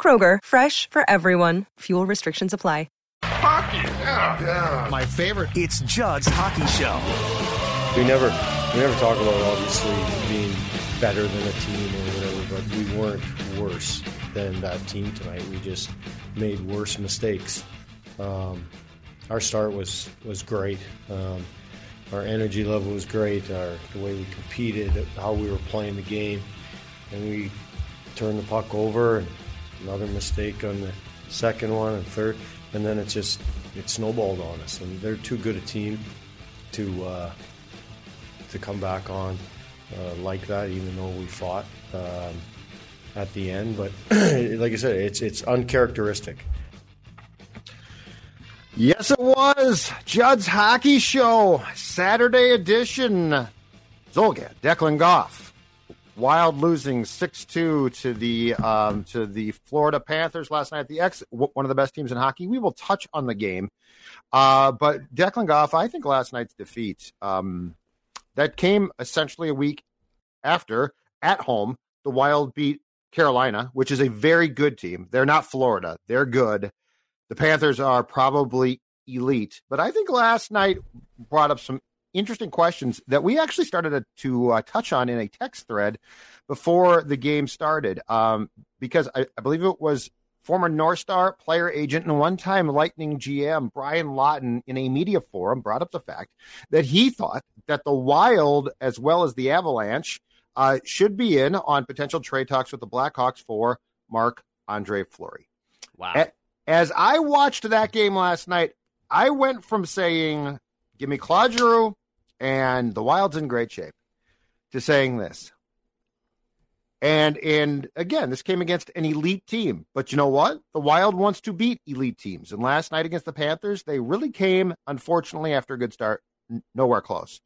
Kroger, fresh for everyone. Fuel restrictions apply. Hockey, yeah, yeah. My favorite. It's Judd's Hockey Show. We never, we never talk about obviously being better than a team or whatever, but we weren't worse than that team tonight. We just made worse mistakes. Um, our start was was great. Um, our energy level was great. Our the way we competed, how we were playing the game, and we turned the puck over and another mistake on the second one and third, and then it just it snowballed on us. And they're too good a team to uh, to come back on uh, like that, even though we fought um, at the end. But like I said, it's it's uncharacteristic. Yes, it was Judd's Hockey Show Saturday edition. Zulgad, Declan Goff, Wild losing six two to the um, to the Florida Panthers last night the X, one of the best teams in hockey. We will touch on the game, uh, but Declan Goff, I think last night's defeat um, that came essentially a week after at home the Wild beat Carolina, which is a very good team. They're not Florida; they're good. The Panthers are probably elite, but I think last night brought up some interesting questions that we actually started to, to uh, touch on in a text thread before the game started. Um, because I, I, believe it was former North Star player agent and one time Lightning GM Brian Lawton in a media forum brought up the fact that he thought that the Wild, as well as the Avalanche, uh, should be in on potential trade talks with the Blackhawks for Marc Andre Fleury. Wow. As I watched that game last night, I went from saying, give me Claude Giroux, and the Wild's in great shape to saying this. And and again, this came against an elite team. But you know what? The Wild wants to beat elite teams. And last night against the Panthers, they really came, unfortunately, after a good start, n- nowhere close.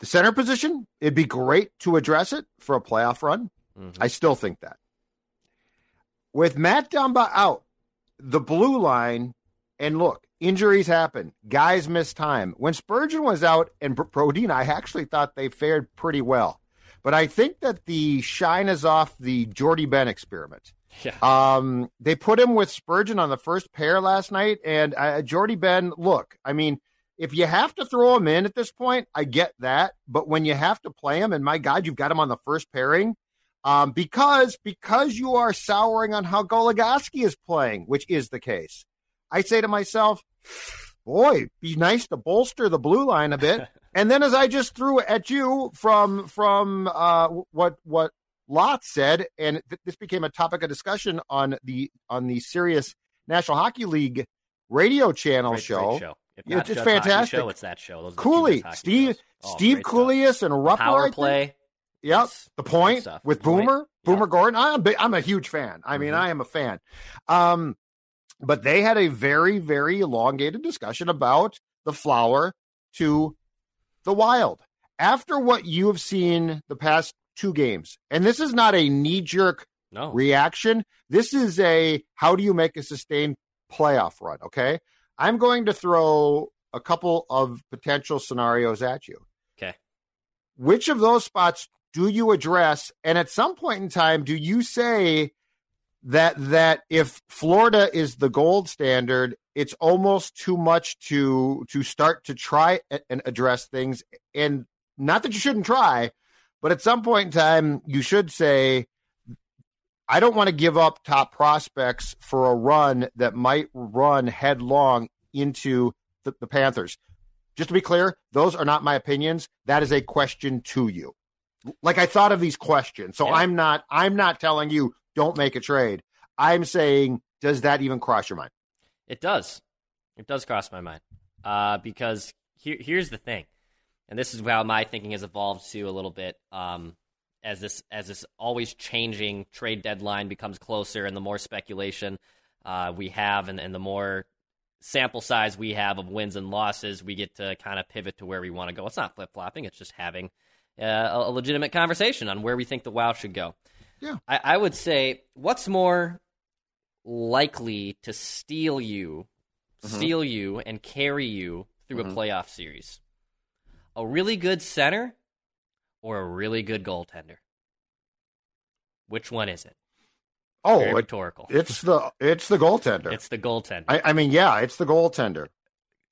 The center position, it'd be great to address it for a playoff run. Mm-hmm. I still think that. With Matt Dumba out, the blue line, and look, injuries happen. Guys miss time. When Spurgeon was out and Brodin, I actually thought they fared pretty well. But I think that the shine is off the Jordie Benn experiment. Yeah. Um, they put him with Spurgeon on the first pair last night, and uh, Jordie Benn. Look, I mean, if you have to throw him in at this point, I get that. But when you have to play him, and my God, you've got him on the first pairing, um, because because you are souring on how Goligoski is playing, which is the case. I say to myself, boy, be nice to bolster the blue line a bit. and then as I just threw at you from from uh, what what Lot said, and th- this became a topic of discussion on the on the Sirius National Hockey League radio channel great, show. Great show. It's, it's fantastic. Show, it's that show. Those Cooley, Steve, oh, Steve Kouleas and Rupper. Power play. Yep. The point with Boomer, Boomer yep. Gordon. I'm, I'm a huge fan. I mean, mm-hmm. I am a fan. Um, but they had a very, very elongated discussion about the flower to the wild. After what you have seen the past two games, and this is not a knee jerk no. reaction, this is a how do you make a sustained playoff run? Okay. I'm going to throw a couple of potential scenarios at you. Okay. Which of those spots do you address? And at some point in time, do you say, that that if Florida is the gold standard, it's almost too much to to start to try and address things. And not that you shouldn't try, but at some point in time, you should say, I don't want to give up top prospects for a run that might run headlong into the, the Panthers. Just to be clear, those are not my opinions. That is a question to you. Like I thought of these questions. So Yeah. I'm not I'm not telling you don't make a trade. I'm saying does that even cross your mind? It does. It does cross my mind. Uh, because here, here's the thing, and this is how my thinking has evolved too a little bit. Um, as this as this always changing trade deadline becomes closer, and the more speculation uh, we have, and, and the more sample size we have of wins and losses, we get to kind of pivot to where we want to go. It's not flip flopping; it's just having uh, a, legitimate conversation on where we think the Wild should go. Yeah. I, I would say what's more likely to steal you, mm-hmm. steal you, and carry you through a mm-hmm. playoff series? A really good center or a really good goaltender? Which one is it? Oh, Very it, rhetorical. it's the it's the goaltender. It's the goaltender. I, I mean, yeah, it's the goaltender.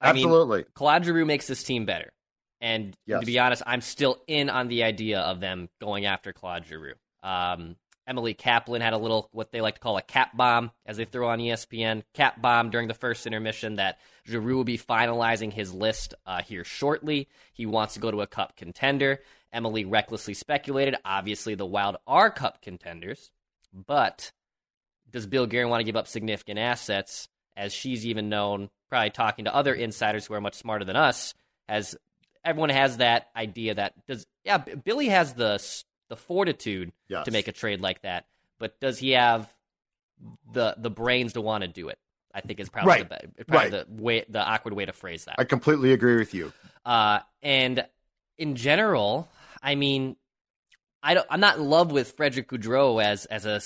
I mean, Absolutely. Claude Giroux makes this team better. And Yes. to be honest, I'm still in on the idea of them going after Claude Giroux. Um, Emily Kaplan had a little, what they like to call a cap bomb, as they throw on ESPN, cap bomb during the first intermission that Giroux will be finalizing his list uh, here shortly. He wants to go to a cup contender. Emily recklessly speculated. Obviously, the Wild are cup contenders, but does Bill Guerin want to give up significant assets? As she's even known, probably talking to other insiders who are much smarter than us, as everyone has that idea that does yeah Billy has the the fortitude Yes. to make a trade like that, but does he have the the brains to want to do it? I think is probably Right. the probably Right. the way the awkward way to phrase that. I completely agree with you. Uh, and in general, I mean, I don't, I'm not in love with Frederick Gaudreau as as a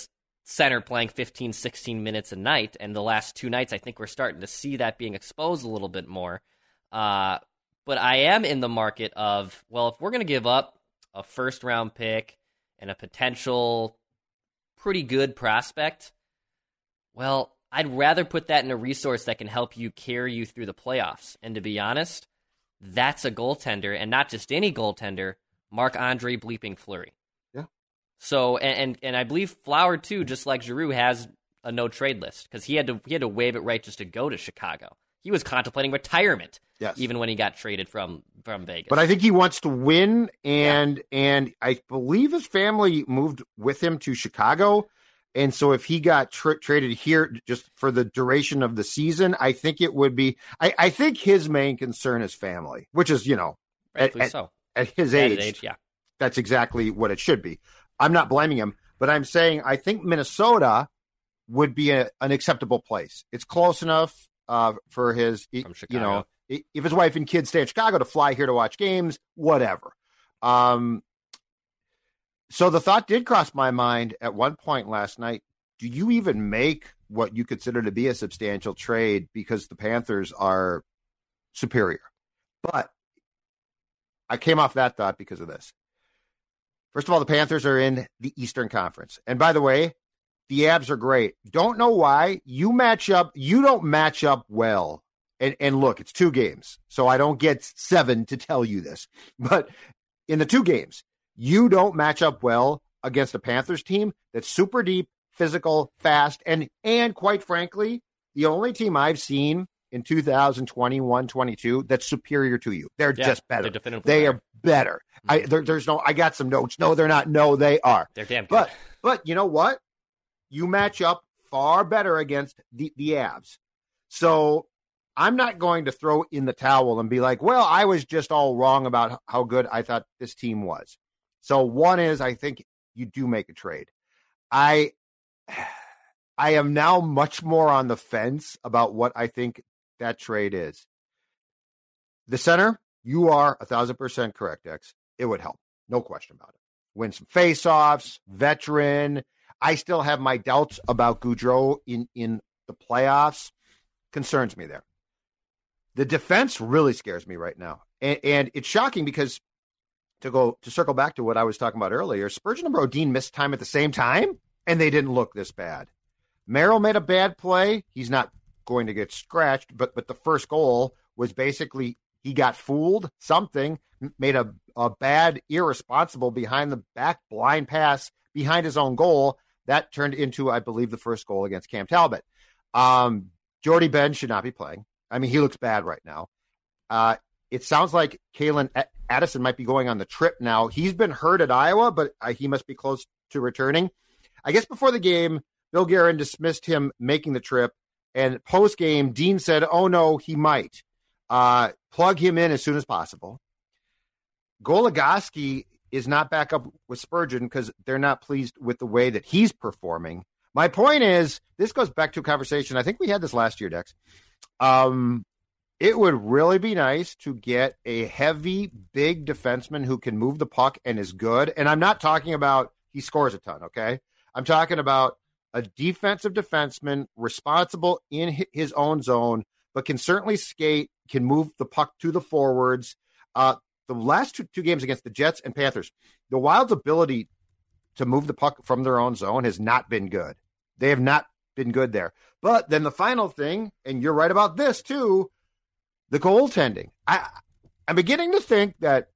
center playing 15, 16 minutes a night. And the last two nights, I think we're starting to see that being exposed a little bit more. Uh, but I am in the market of well, if we're going to give up a first round pick and a potential pretty good prospect, well, I'd rather put that in a resource that can help you carry you through the playoffs. And to be honest, that's a goaltender, and not just any goaltender, Marc Andre Bleeping Fleury. Yeah. So, and, and and I believe Flower too, just like Giroux, has a no trade list because he had to he had to waive it right just to go to Chicago. He was contemplating retirement, Yes. even when he got traded from from Vegas. But I think he wants to win, and and I believe his family moved with him to Chicago, and so if he got tra- traded here just for the duration of the season, I think it would be. I, I think his main concern is family, which is you know at- so. at his At age, his age, yeah. that's exactly what it should be. I'm not blaming him, but I'm saying I think Minnesota would be a, an acceptable place. It's close enough uh, for his, you know, if his wife and kids stay in Chicago to fly here to watch games, whatever. Um, so the thought did cross my mind at one point last night. Do you even make what you consider to be a substantial trade because the Panthers are superior? But I came off that thought because of this. First of all, the Panthers are in the Eastern Conference. And by the way, the abs are great. Don't know why. You match up, you don't match up well. And and look, it's two games. So I don't get seven to tell you this. But in the two games, you don't match up well against a Panthers team that's super deep, physical, fast, and and quite frankly, the only team I've seen in 2021 22 that's superior to you. They're Yeah, just better. they're They better. are better. I mm-hmm. there, there's no I got some notes. No, they're not. No, they are. They're damn good. But but you know what? You match up far better against the the Avs. So I'm not going to throw in the towel and be like, well, I was just all wrong about how good I thought this team was. So one is I think you do make a trade. I I am now much more on the fence about what I think that trade is. The center, you are a thousand percent correct, X. It would help. No question about it. Win some faceoffs, veteran. I still have my doubts about Gaudreau in, in the playoffs. Concerns me there. The defense really scares me right now. And, and it's shocking because to go to circle back to what I was talking about earlier, Spurgeon and Brodin missed time at the same time, and they didn't look this bad. Merrill made a bad play. He's not going to get scratched, but but the first goal was basically he got fooled. Something made a, a bad, irresponsible behind the back blind pass behind his own goal that turned into, I believe, the first goal against Cam Talbot. Um, Jordie Benn should not be playing. I mean, he looks bad right now. Uh, it sounds like Calen Addison might be going on the trip now. He's been hurt at Iowa, but uh, he must be close to returning. I guess before the game, Bill Guerin dismissed him making the trip. And post game, Dean said, oh no, he might. Uh, plug him in as soon as possible. Goligoski is not back up with Spurgeon because they're not pleased with the way that he's performing. My point is, this goes back to a conversation. I think we had this last year, Dex. Um, it would really be nice to get a heavy, big defenseman who can move the puck and is good. And I'm not talking about he scores a ton, okay? I'm talking about a defensive defenseman responsible in his own zone, but can certainly skate, can move the puck to the forwards. Uh, the last two, two games against the Jets and Panthers, the Wild's ability to move the puck from their own zone has not been good. They have not been good there. But then the final thing, and you're right about this too, the goaltending. I I'm beginning to think that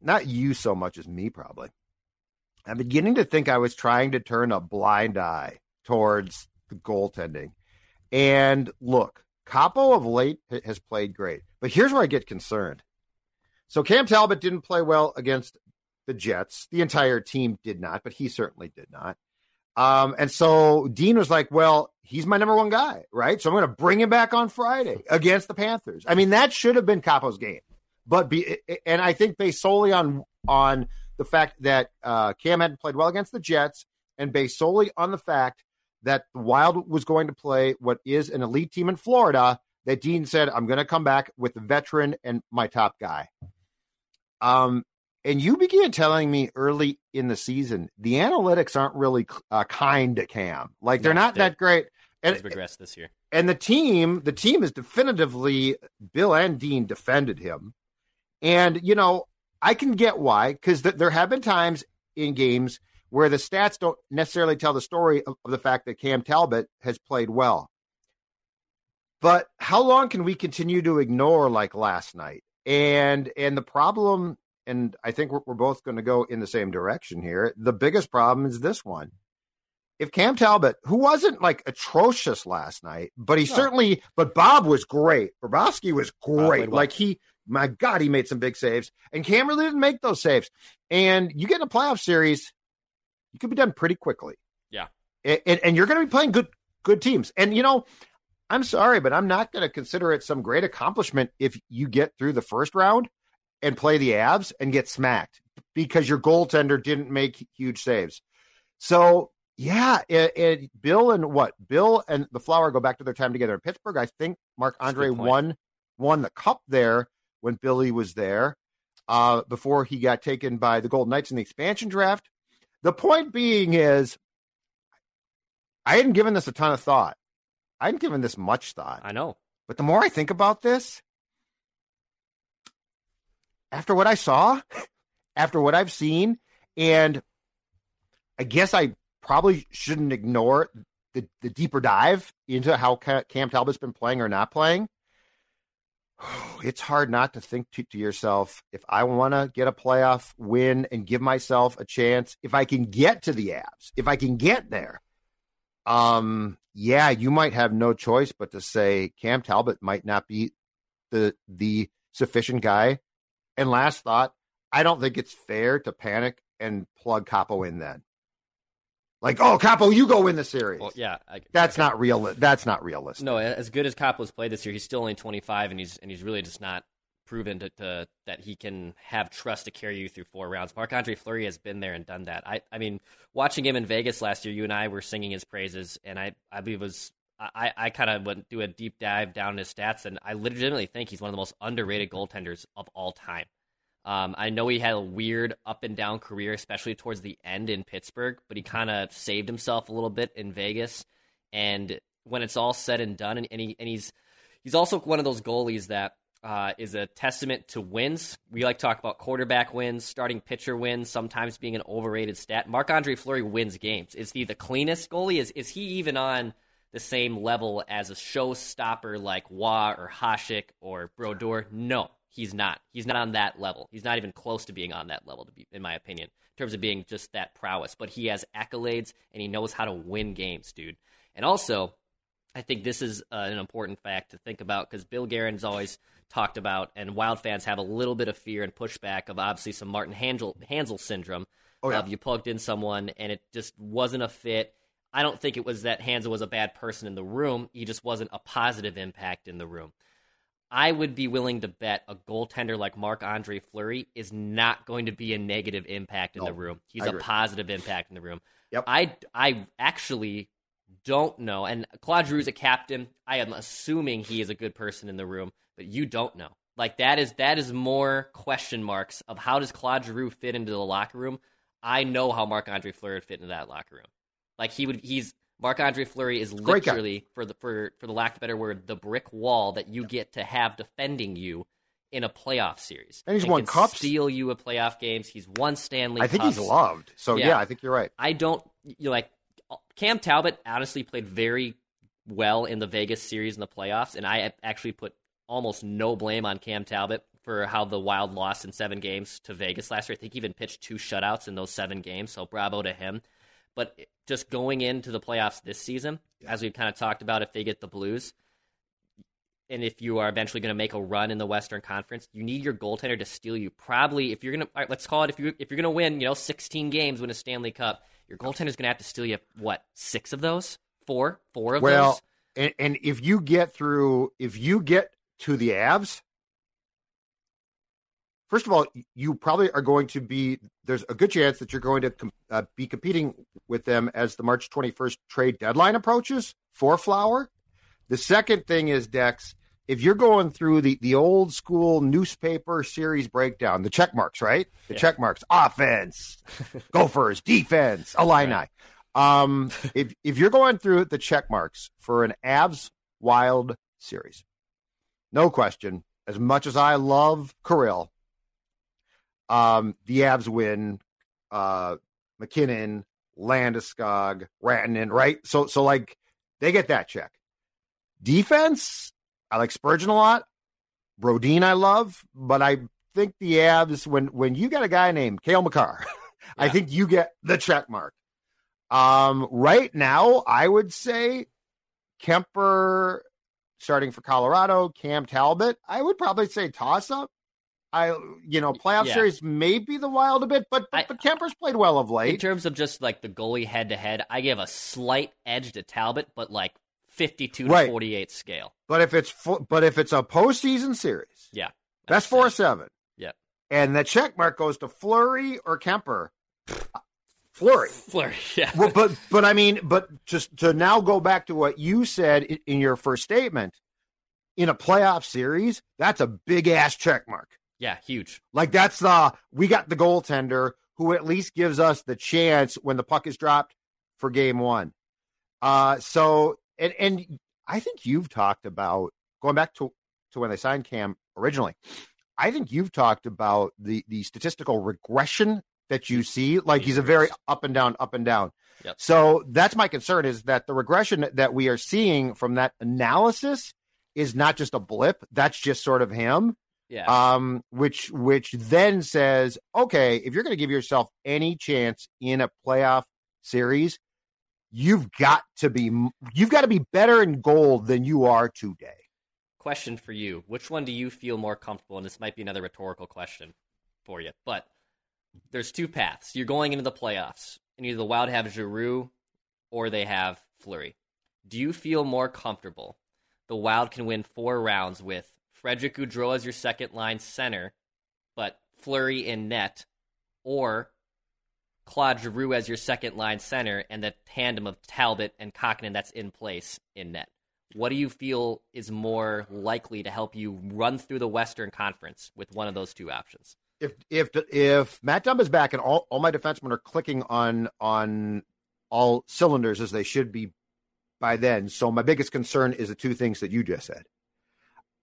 not you so much as me probably. I'm beginning to think I was trying to turn a blind eye towards the goaltending. And look, Kaapo of late has played great, but here's where I get concerned. So Cam Talbot didn't play well against the Jets. The entire team did not, but he certainly did not. Um, and so Dean was like, well, he's my number one guy, right? So I'm going to bring him back on Friday against the Panthers. I mean, that should have been Kaapo's game, but be, and I think based solely on, on the fact that, uh, Cam hadn't played well against the Jets and based solely on the fact that the Wild was going to play what is an elite team in Florida that Dean said, I'm going to come back with the veteran and my top guy. Um, and you began telling me early in the season the analytics aren't really uh, kind to Cam. Like they're no, not they, that great. And regressed this year. And the team, the team is definitively Bill and Dean defended him. And you know, I can get why because th- there have been times in games where the stats don't necessarily tell the story of, of the fact that Cam Talbot has played well. But how long can we continue to ignore like last night? And and the problem, and I think we're, we're both going to go in the same direction here. The biggest problem is this one. If Cam Talbot, who wasn't like atrocious last night, but he no. certainly, but Bob was great. Bobrovsky was great. Like he, my God, he made some big saves, and Cam really didn't make those saves. And you get in a playoff series, you could be done pretty quickly. Yeah, and, and, and you're going to be playing good good teams. And you know, I'm sorry, but I'm not going to consider it some great accomplishment if you get through the first round and play the Avs and get smacked because your goaltender didn't make huge saves. So, yeah, it, it, Bill and what? Bill and the Flower go back to their time together in Pittsburgh. I think Marc Andre won won the cup there when Billy was there uh, before he got taken by the Golden Knights in the expansion draft. The point being is, I hadn't given this a ton of thought. I hadn't given this much thought. I know. But the more I think about this, after what I saw, after what I've seen, and I guess I probably shouldn't ignore the, the deeper dive into how Cam Talbot's been playing or not playing. It's hard not to think to, to yourself if I want to get a playoff win and give myself a chance, if I can get to the Avs, if I can get there, um, yeah, you might have no choice but to say Cam Talbot might not be the the sufficient guy. And last thought, I don't think it's fair to panic and plug Kaapo in then. Like, oh, Kaapo, you go win the series. Well, yeah, I, that's not real. That's not realistic. No, as good as Kaapo's played this year, he's still only 25, and he's and he's really just not proven to, to, that he can have trust to carry you through four rounds. Marc Andre Fleury has been there and done that. I, I mean, watching him in Vegas last year, you and I were singing his praises, and I, I believe was I, I kind of went do a deep dive down his stats, and I legitimately think he's one of the most underrated goaltenders of all time. Um, I know he had a weird up and down career, especially towards the end in Pittsburgh, but he kind of saved himself a little bit in Vegas. And when it's all said and done, and, and, he, and he's he's also one of those goalies that uh, is a testament to wins. We like to talk about quarterback wins, starting pitcher wins, sometimes being an overrated stat. Marc Andre Fleury wins games. Is he the cleanest goalie? Is is he even on the same level as a showstopper like Roy or Hasek or Brodeur? No, He's not. He's not on that level. He's not even close to being on that level, to be, in my opinion, in terms of being just that prowess. But he has accolades and he knows how to win games, dude. And also, I think this is uh, an important fact to think about because Bill Guerin's always talked about, and Wild fans have a little bit of fear and pushback of obviously some Martin Hanzal, Hanzal syndrome. Oh, yeah. Of you plugged in someone and it just wasn't a fit. I don't think it was that Hanzal was a bad person in the room. He just wasn't a positive impact in the room. I would be willing to bet a goaltender like Marc Andre Fleury is not going to be a negative impact in No, the room. He's a positive impact in the room. Yep. I, I actually don't know. And Claude Giroux's a captain. I am assuming he is a good person in the room, but you don't know. Like that is that is more question marks of how does Claude Giroux fit into the locker room. I know how Marc Andre Fleury would fit into that locker room. Like he would, he's Marc Andre Fleury is literally for the for for the lack of a better word, the brick wall that you get to have defending you in a playoff series. And he's won can cups. Steal you a playoff games. He's won Stanley. I think Cups. he's loved. So Yeah. yeah. I think you're right. I don't you like Cam Talbot honestly played very well in the Vegas series in the playoffs, and I actually put almost no blame on Cam Talbot for how the Wild lost in seven games to Vegas last year. I think he even pitched two shutouts in those seven games, so bravo to him. But just going into the playoffs this season, as we've kind of talked about, if they get the Blues, and if you are eventually going to make a run in the Western Conference, you need your goaltender to steal you. Probably, if you're going to, let's call it, if you if you're going to win, you know, 16 games, win a Stanley Cup, your goaltender's going to have to steal you what six of those, four, four of Well, those. and, and if you get through, if you get to the Avs, first of all, you probably are going to be. There's a good chance that you're going to com- uh, be competing with them as the March 21st trade deadline approaches for Flower. The second thing is Dex. If you're going through the, the old school newspaper series breakdown, the check marks, right? The Yeah. check marks, offense, Gophers, defense, Illini. Right. Um, if if you're going through the check marks for an Avs Wild series, no question. As much as I love Kirill, um, the Avs win. Uh, MacKinnon, Landeskog, Rantanen, right? So so like they get that check. Defense, I like Spurgeon a lot. Brodin, I love, but I think the Avs when when you got a guy named Cale Makar, I think you get the check mark. Um, right now, I would say Kuemper starting for Colorado, Cam Talbot. I would probably say toss up. I, you know, playoff Yeah. series maybe the Wild a bit, but but, I- but Kuemper's played well of late. In terms of just like the goalie head to head, I give a slight edge to Talbot, but like 52 Right. to 48 scale. But if it's but if it's a postseason series, Yeah. that's four say. seven. Yep. And the check mark goes to Fleury or Kuemper. Fleury. Fleury, yeah. well, but but I mean, but just to now go back to what you said in, in your first statement, in a playoff series, that's a big ass check mark. yeah, huge. Like that's the we got the goaltender who at least gives us the chance when the puck is dropped for game one. Uh so and and I think you've talked about going back to to when they signed Cam originally. I think you've talked about the the statistical regression that you see. Like he's a very up and down, up and down. Yep. So that's my concern is that the regression that we are seeing from that analysis is not just a blip. That's just sort of him Yeah. um, which which then says, okay, if you're going to give yourself any chance in a playoff series, you've got to be you've got to be better in gold than you are today. question for you. Which one do you feel more comfortable? And this might be another rhetorical question for you, but there's two paths. You're going into the playoffs, and either the Wild have Giroux or they have Fleury. Do you feel more comfortable the Wild can win four rounds with Frederick Gaudreau as your second line center, but Fleury in net, or Claude Giroux as your second line center, and the tandem of Talbot and Kähkönen that's in place in net? What do you feel is more likely to help you run through the Western Conference with one of those two options? If if if Matt Dumba is back and all, all my defensemen are clicking on on all cylinders as they should be by then, so my biggest concern is the two things that you just said.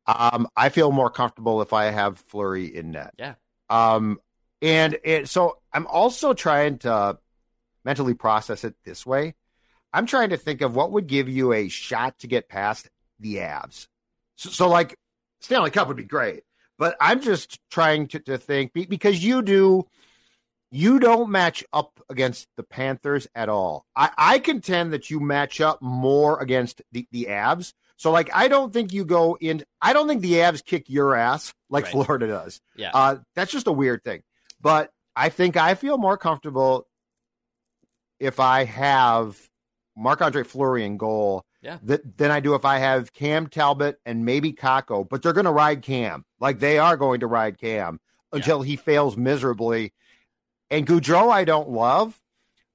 Um, I feel more comfortable if I have Fleury in net. Yeah. Um, and it, so I'm also trying to mentally process it this way. I'm trying to think of what would give you a shot to get past the Avs. So, so like Stanley Cup would be great, but I'm just trying to, to think because you do you don't match up against the Panthers at all. I, I contend that you match up more against the, the Avs. So, like, I don't think you go in. I don't think the Avs kick your ass like right. Florida does. Yeah, uh, that's just a weird thing. But I think I feel more comfortable if I have Marc Andre Fleury in goal. Yeah. Th- than I do if I have Cam Talbot and maybe Kakko, but they're going to ride Cam. Like they are going to ride Cam until yeah. he fails miserably and Gaudreau, I don't love.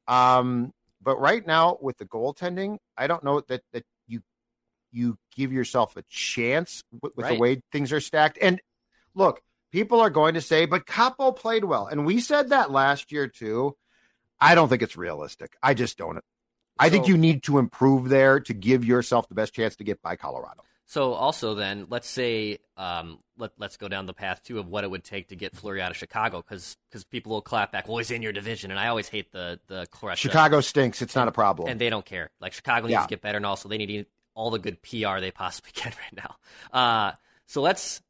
Um, but right now with the goaltending, I don't know that that you you give yourself a chance with, with right. the way things are stacked. And look, people are going to say, but Kaapo played well, and we said that last year too. I don't think it's realistic. I just don't. I so, think you need to improve there to give yourself the best chance to get by Colorado. So also then, let's say um, let, us go down the path too of what it would take to get Fleury out of Chicago because because people will clap back. Well, he's in your division, and I always hate the the Chicago stinks. It's not a problem, and they don't care. Like Chicago needs yeah. to get better, and also they need all the good PR they possibly can right now. Uh, so let's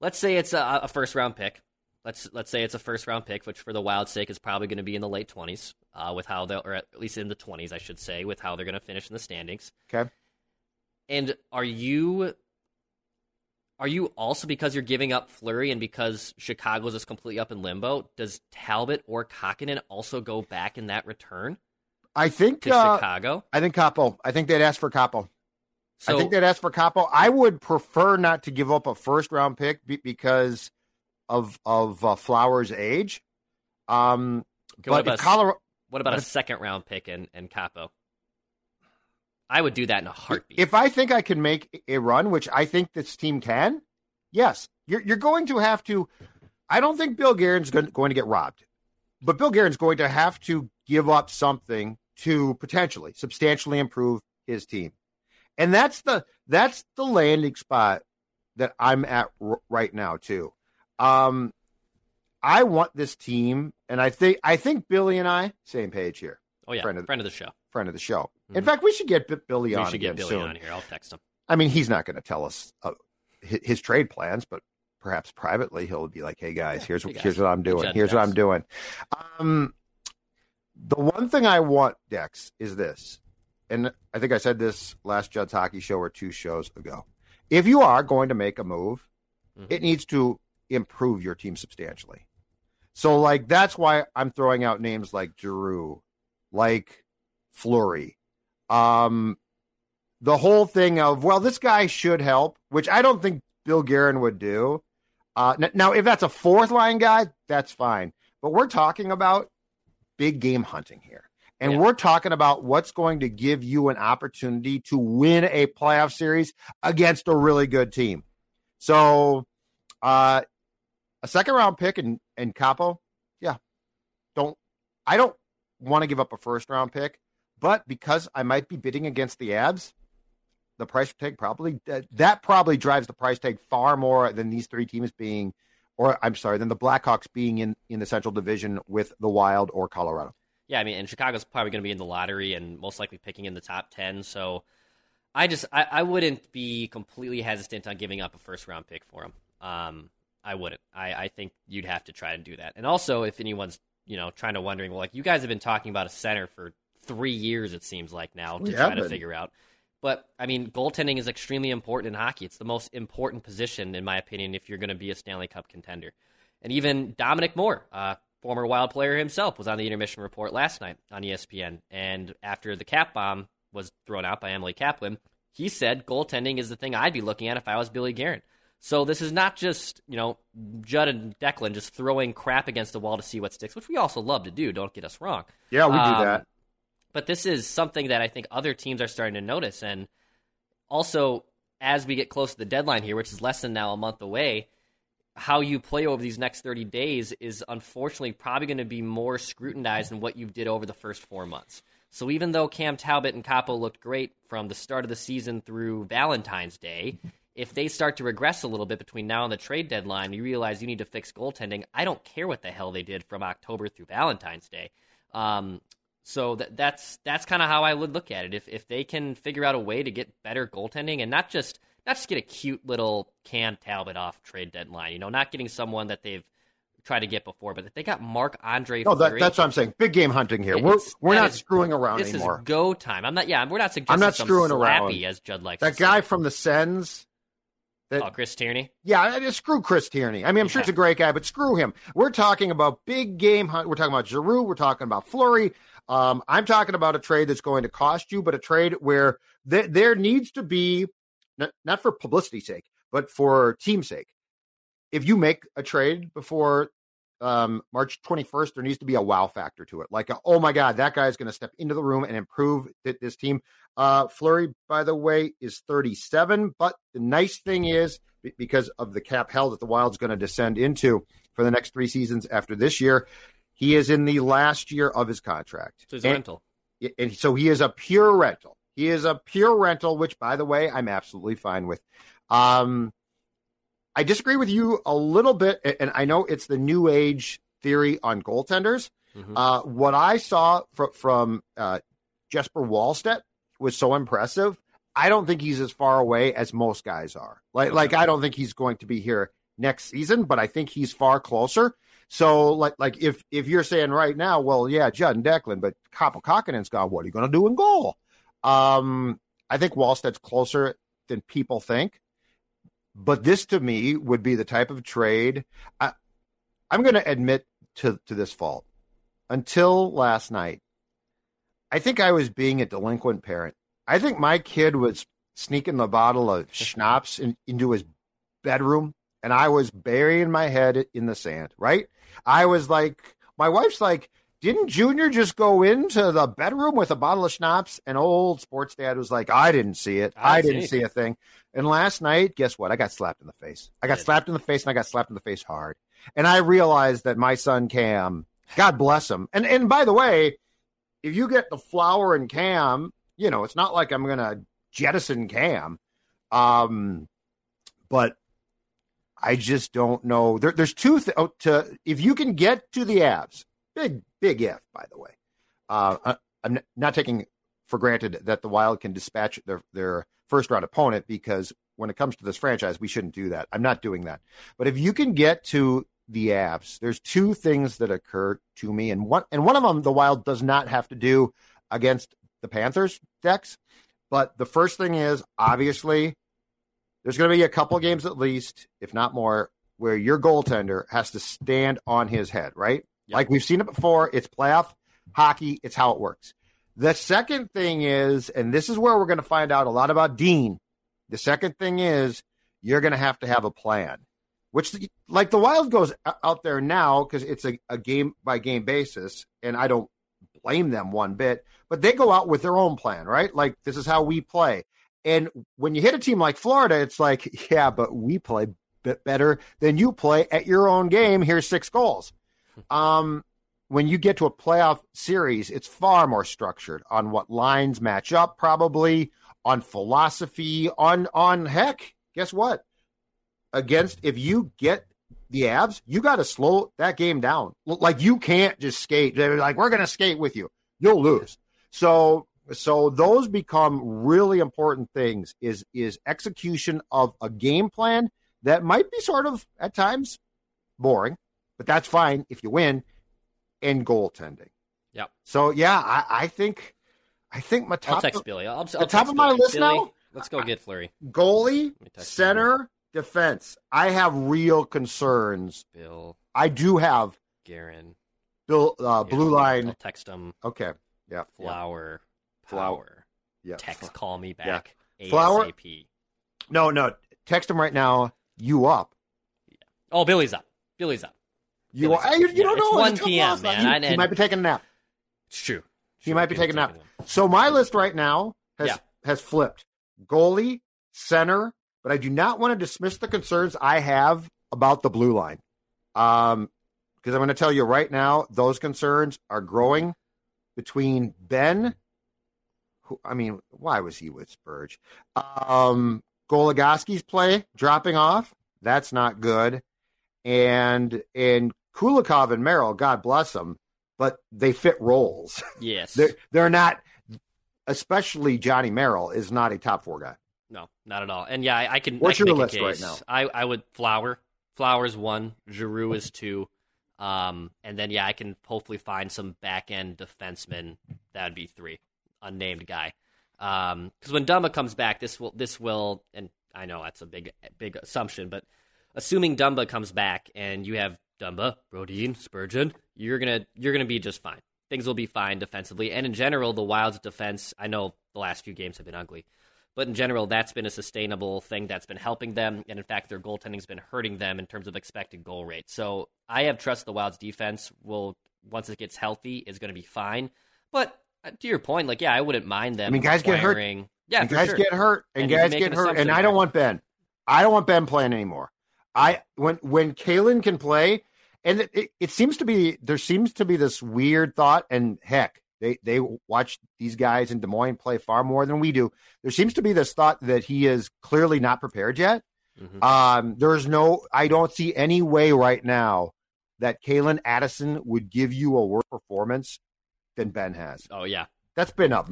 let's say it's a, a, first round pick. Let's let's say it's a first round pick, which for the Wild's sake is probably going to be in the late twenties, uh, with how they or at least in the twenties, I should say, with how they're going to finish in the standings. Okay. And are you are you also because you're giving up Fleury and because Chicago's is completely up in limbo? Does Talbot or Kahkonen also go back in that return? I think to uh, Chicago. I think Kaapo. I think they'd ask for Kaapo. So, I think they'd ask for Kaapo. I would prefer not to give up a first round pick because of of uh, Flowers' age. Um, okay, but what Colorado, what about a second round pick and and Kaapo? I would do that in a heartbeat. If I think I can make a run, which I think this team can, yes, you're, you're going to have to. I don't think Bill Guerin's going to get robbed, but Bill Guerin's going to have to give up something to potentially substantially improve his team, and that's the that's the landing spot that I'm at r- right now too. Um, I want this team, and I think I think Billy and I same page here. Oh yeah, friend of, friend of the show. Friend of the show. Mm-hmm. In fact, we should get Billy we on. should get Billy soon. on here. I'll text him. I mean, he's not going to tell us uh, his, his, trade plans, but perhaps privately he'll be like, "Hey guys, here's hey guys. here's what I'm doing. Here's what I'm doing." Um, the one thing I want, Dex, is this, and I think I said this last Judd's Hockey Show or two shows ago. If you are going to make a move, mm-hmm. it needs to improve your team substantially. So, like, that's why I'm throwing out names like Giroux, like Fleury, um, the whole thing of well, this guy should help, which I don't think Bill Guerin would do. Uh, now, if that's a fourth line guy, that's fine. But we're talking about big game hunting here. And yeah. we're talking about what's going to give you an opportunity to win a playoff series against a really good team. So, uh, a second round pick and and Kaapo, yeah. Don't I don't want to give up a first round pick. But because I might be bidding against the Avs, the price tag probably that probably drives the price tag far more than these three teams being, or I'm sorry, than the Blackhawks being in in the Central Division with the Wild or Colorado. Yeah, I mean, and Chicago's probably going to be in the lottery and most likely picking in the top ten. So, I just I, I wouldn't be completely hesitant on giving up a first round pick for him. Um, I wouldn't. I, I think you'd have to try to do that. And also, if anyone's you know trying to wondering, well, like you guys have been talking about a center for three years, it seems like now, to try to figure out. But I mean, goaltending is extremely important in hockey. It's the most important position, in my opinion, if you're going to be a Stanley Cup contender. And even Dominic Moore, uh, former Wild player himself, was on the intermission report last night on ESPN. And after the cap bomb was thrown out by Emily Kaplan, he said goaltending is the thing I'd be looking at if I was Billy Garrett. So this is not just, you know, Judd and Declan just throwing crap against the wall to see what sticks, which we also love to do, don't get us wrong. Yeah, we um, do that. But this is something that I think other teams are starting to notice. And also, as we get close to the deadline here, which is less than now a month away, how you play over these next 30 days is unfortunately probably going to be more scrutinized than what you did over the first four months. So even though Cam Talbot and Kaapo looked great from the start of the season through Valentine's Day, if they start to regress a little bit between now and the trade deadline, you realize you need to fix goaltending. I don't care what the hell they did from October through Valentine's Day. Um, So that, that's that's kind of how I would look at it. If if they can figure out a way to get better goaltending and not just not just get a cute little Cam Talbot off trade deadline, you know, not getting someone that they've tried to get before, but if they got Marc Andre. No, that, that's what I'm saying. Big game hunting here. We're we're not is, screwing around this anymore. This is go time. I'm not. Yeah, we're not suggesting. I'm not screwing around. As Judd likes. That guy say. from the Sens. That, oh, Chris Tierney. Yeah, just screw Chris Tierney. I mean, I'm yeah. sure he's a great guy, but screw him. We're talking about big game hunt. We're talking about Giroux. We're talking about Fleury. Um, I'm talking about a trade that's going to cost you, but a trade where th- there needs to be not, not for publicity's sake, but for team sake. If you make a trade before um, March 21st, there needs to be a wow factor to it. Like, a, oh my God, that guy is going to step into the room and improve th- this team. Uh, Fleury, by the way, is 37. But the nice thing is, because of the cap hell that the Wild's going to descend into for the next three seasons after this year, he is in the last year of his contract. So he's and, rental. And so he is a pure rental. He is a pure rental, which, by the way, I'm absolutely fine with. Um, I disagree with you a little bit, and I know it's the new age theory on goaltenders. Mm-hmm. Uh, what I saw fr- from uh, Jesper Wallstedt was so impressive. I don't think he's as far away as most guys are. Like, like I don't think he's going to be here next season, but I think he's far closer. So, like, like if if you're saying right now, well, yeah, Judd and Declan, but Kaapo Kähkönen's gone. What are you going to do in goal? Um, I think Wallstedt's closer than people think. But this to me would be the type of trade I, I'm going to admit to, to this fault. Until last night, I think I was being a delinquent parent. I think my kid was sneaking the bottle of schnapps in, into his bedroom and I was burying my head in the sand, right? I was like, my wife's like, didn't Junior just go into the bedroom with a bottle of schnapps? And old sports dad was like, I didn't see it. I, I didn't see, see a thing. And last night, guess what? I got slapped in the face. I got slapped in the face and I got slapped in the face hard. And I realized that my son Cam, God bless him. And and by the way, if you get the flower and Cam, you know, it's not like I'm gonna jettison Cam. Um, but I just don't know. There, there's two. Th- oh, to if you can get to the Avs, big big if, by the way. Uh, I'm not taking for granted that the Wild can dispatch their their first round opponent because when it comes to this franchise, we shouldn't do that. I'm not doing that. But if you can get to the Avs, there's two things that occur to me, and one and one of them the Wild does not have to do against the Panthers Dex. But the first thing is obviously there's going to be a couple games at least, if not more, where your goaltender has to stand on his head, right? Yep. Like we've seen it before. It's playoff hockey. It's how it works. The second thing is, and this is where we're going to find out a lot about Dean. The second thing is you're going to have to have a plan, which like the Wild goes out there now because it's a, a game by game basis, and I don't blame them one bit, but they go out with their own plan, right? Like this is how we play. And when you hit a team like Florida, it's like, yeah, but we play bit better than you play at your own game. Here's six goals. Um, when you get to a playoff series, it's far more structured on what lines match up, probably on philosophy, on on heck. Guess what? Against if you get the Avs, you got to slow that game down. Like you can't just skate. They're like, we're going to skate with you. You'll lose. So so those become really important things. Is is execution of a game plan that might be sort of at times boring but that's fine if you win. And goaltending. Yep. So yeah, I, I think I think my top I'll text Billy. I'll, I'll the top of my list Billy, now. Let's go get Fleury. Goalie, center, defense. I have real concerns. Bill. I do have. Guerin. Bill. Uh, blue line. I'll text him. Okay. Yeah. Flower. Yeah. Flower. Yeah. Text. Call me back. Yeah. Flower. No, no. Text him right now. You up? Yeah. Oh, Billy's up. Billy's up. You are, you, you don't know. It's 1 p.m. Man. He, he, might be taking a nap. It's true. He might be taking a nap. So my list right now has yeah. has flipped. Goalie, center, but I do not want to dismiss the concerns I have about the blue line. Um, because I'm going to tell you right now, those concerns are growing between Benn. Who, I mean, why was he with Spurge? Um, Goligoski's play dropping off. That's not good. And and Kulikov and Merrill, God bless them, but they fit roles. Yes. they're they're not, especially Johnny Merrill is not a top four guy. No, not at all. And yeah, I, I can. What's I can your list right now? I I would Flower. Flower's one. Giroux is two. Um, and then yeah, I can hopefully find some back end defensemen. That'd be three. Unnamed guy. Um, because when Dumba comes back, this will this will, and I know that's a big big assumption, but assuming Dumba comes back and you have Dumba, Brodin, Spurgeon, you're gonna you're gonna be just fine. Things will be fine defensively, and in general, the Wild's defense. I know the last few games have been ugly, but in general, that's been a sustainable thing that's been helping them, and in fact, their goaltending's been hurting them in terms of expected goal rate. So I have trust the Wild's defense will once it gets healthy is going to be fine. But to your point, like yeah, I wouldn't mind them. I mean, guys get hurt. Yeah, and guys sure. get hurt, and, And guys get an hurt, and I don't want Benn. I don't want Benn playing anymore. I when when Calen can play, and it, it, it seems to be there seems to be this weird thought, and heck, they they watch these guys in Des Moines play far more than we do. There seems to be this thought that he is clearly not prepared yet. Mhm. Um, there's no, I don't see any way right now that Calen Addison would give you a worse performance than Benn has. Oh yeah, That's been a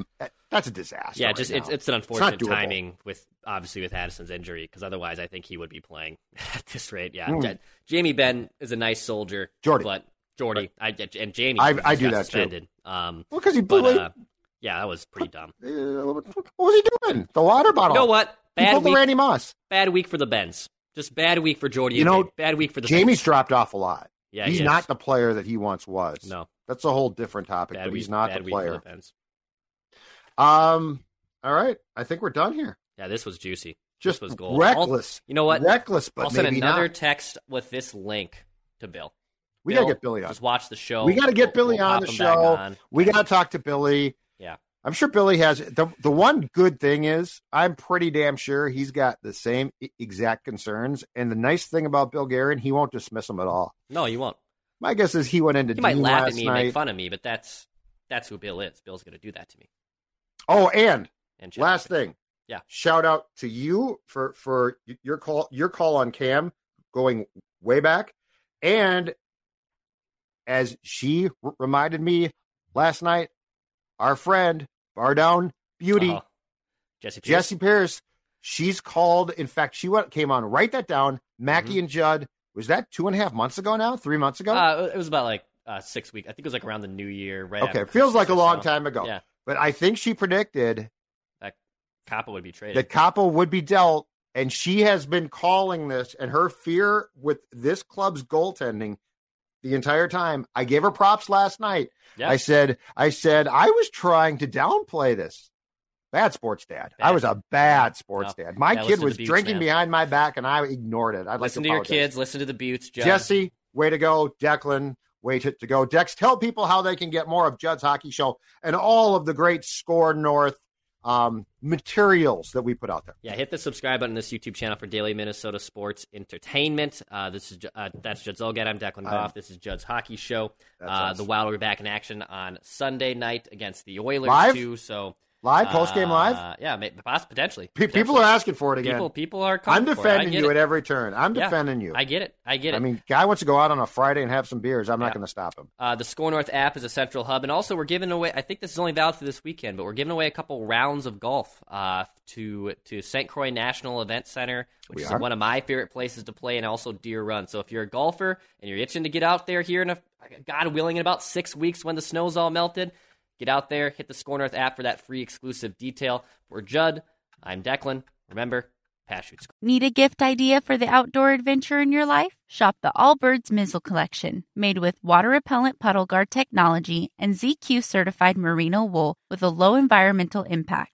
that's a disaster. yeah. right Just it's it's an unfortunate doable. timing with obviously with Addison's injury because otherwise I think he would be playing at this rate. Yeah. Ja- Jamie Benn is a nice soldier, Jordie. but Jordie, I and Jamie, I- I do that too. suspended. Um, well because he but blew uh, yeah, that was pretty dumb. Uh, what was he doing? The water bottle. You know what? Bad week. Randy Moss. Bad week for the Benns. Just bad week for Jordie. You know, bad week for the Jamie's Benns. dropped off a lot. Yeah, he's he not the player that he once was. No, That's a whole different topic, bad but week. he's not the player. the Um, all right. I think we're done here. Yeah, this was juicy. Just this was gold. reckless. You know what? Reckless, but I'll send another not. text with this link to Bill. We Bill, gotta get Billy on. Just watch the show. We got to get We'll- Billy we'll on the show. on. We got to talk to Billy. Yeah. I'm sure Billy has the the one good thing is I'm pretty damn sure he's got the same exact concerns. And the nice thing about Bill Guerin, he won't dismiss them at all. No, he won't. My guess is he went into He might laugh last at me and night. make fun of me, but that's that's who Bill is. Bill's going to do that to me. Oh, and And last thing, Yeah. shout out to you for for your call your call on Cam going way back, and as she r- reminded me last night, our friend Bar Down Beauty. Uh-huh. Jesse. Pierce. Jesse Pierce, she's called. In fact, she went came on. Write that down. Mackie Mhm. and Judd. Was that two and a half months ago now? Three months ago? Uh, it was about like uh, six weeks. I think it was like around the New Year. Right. okay, feels like a long so. time ago. Yeah, But I think she predicted that Kaapo would be traded. that Kaapo would be dealt, and she has been calling this. And her fear with this club's goaltending the entire time. I gave her props last night. yeah. I said, I said, I was trying to downplay this. Bad sports dad. I was a bad sports No. dad. My Yeah, kid was drinking man. behind my back, and I ignored it. I'd listen like to to your kids. Listen to the Buttes. Judd. Jesse, way to go. Declan, way to, to go. Dex, tell people how they can get more of Judd's Hockey Show and all of the great Score North um, materials that we put out there. Yeah, hit the subscribe button on this YouTube channel for daily Minnesota sports entertainment. Uh, this is uh, that's Judd Zulgad. I'm Declan Goff. This is Judd's Hockey Show. Uh, the Wild will be back in action on Sunday night against the Oilers Live? too. So Live, post game uh, live? Yeah, potentially. Pe- people Potentially. are asking for it again. people. People are. I'm coming for it. I defending you it. at every turn. I'm Yeah, defending you. I get it. I get it. I mean, guy wants to go out on a Friday and have some beers. I'm not going to stop him. Uh, the Score North app is a central hub, and also we're giving away. I think this is only valid for this weekend, but we're giving away a couple rounds of golf uh, to to St. Croix National Event Center, which We is are. one of my favorite places to play, and also Deer Run. So if you're a golfer and you're itching to get out there here in a God willing in about six weeks when the snow's all melted, get out there, hit the Score North app for that free exclusive detail. For Judd, I'm Declan. Remember, pass. Need a gift idea for the outdoor adventure in your life? Shop the Allbirds Mizzle Collection, made with water repellent puddle guard technology and ZQ certified merino wool with a low environmental impact.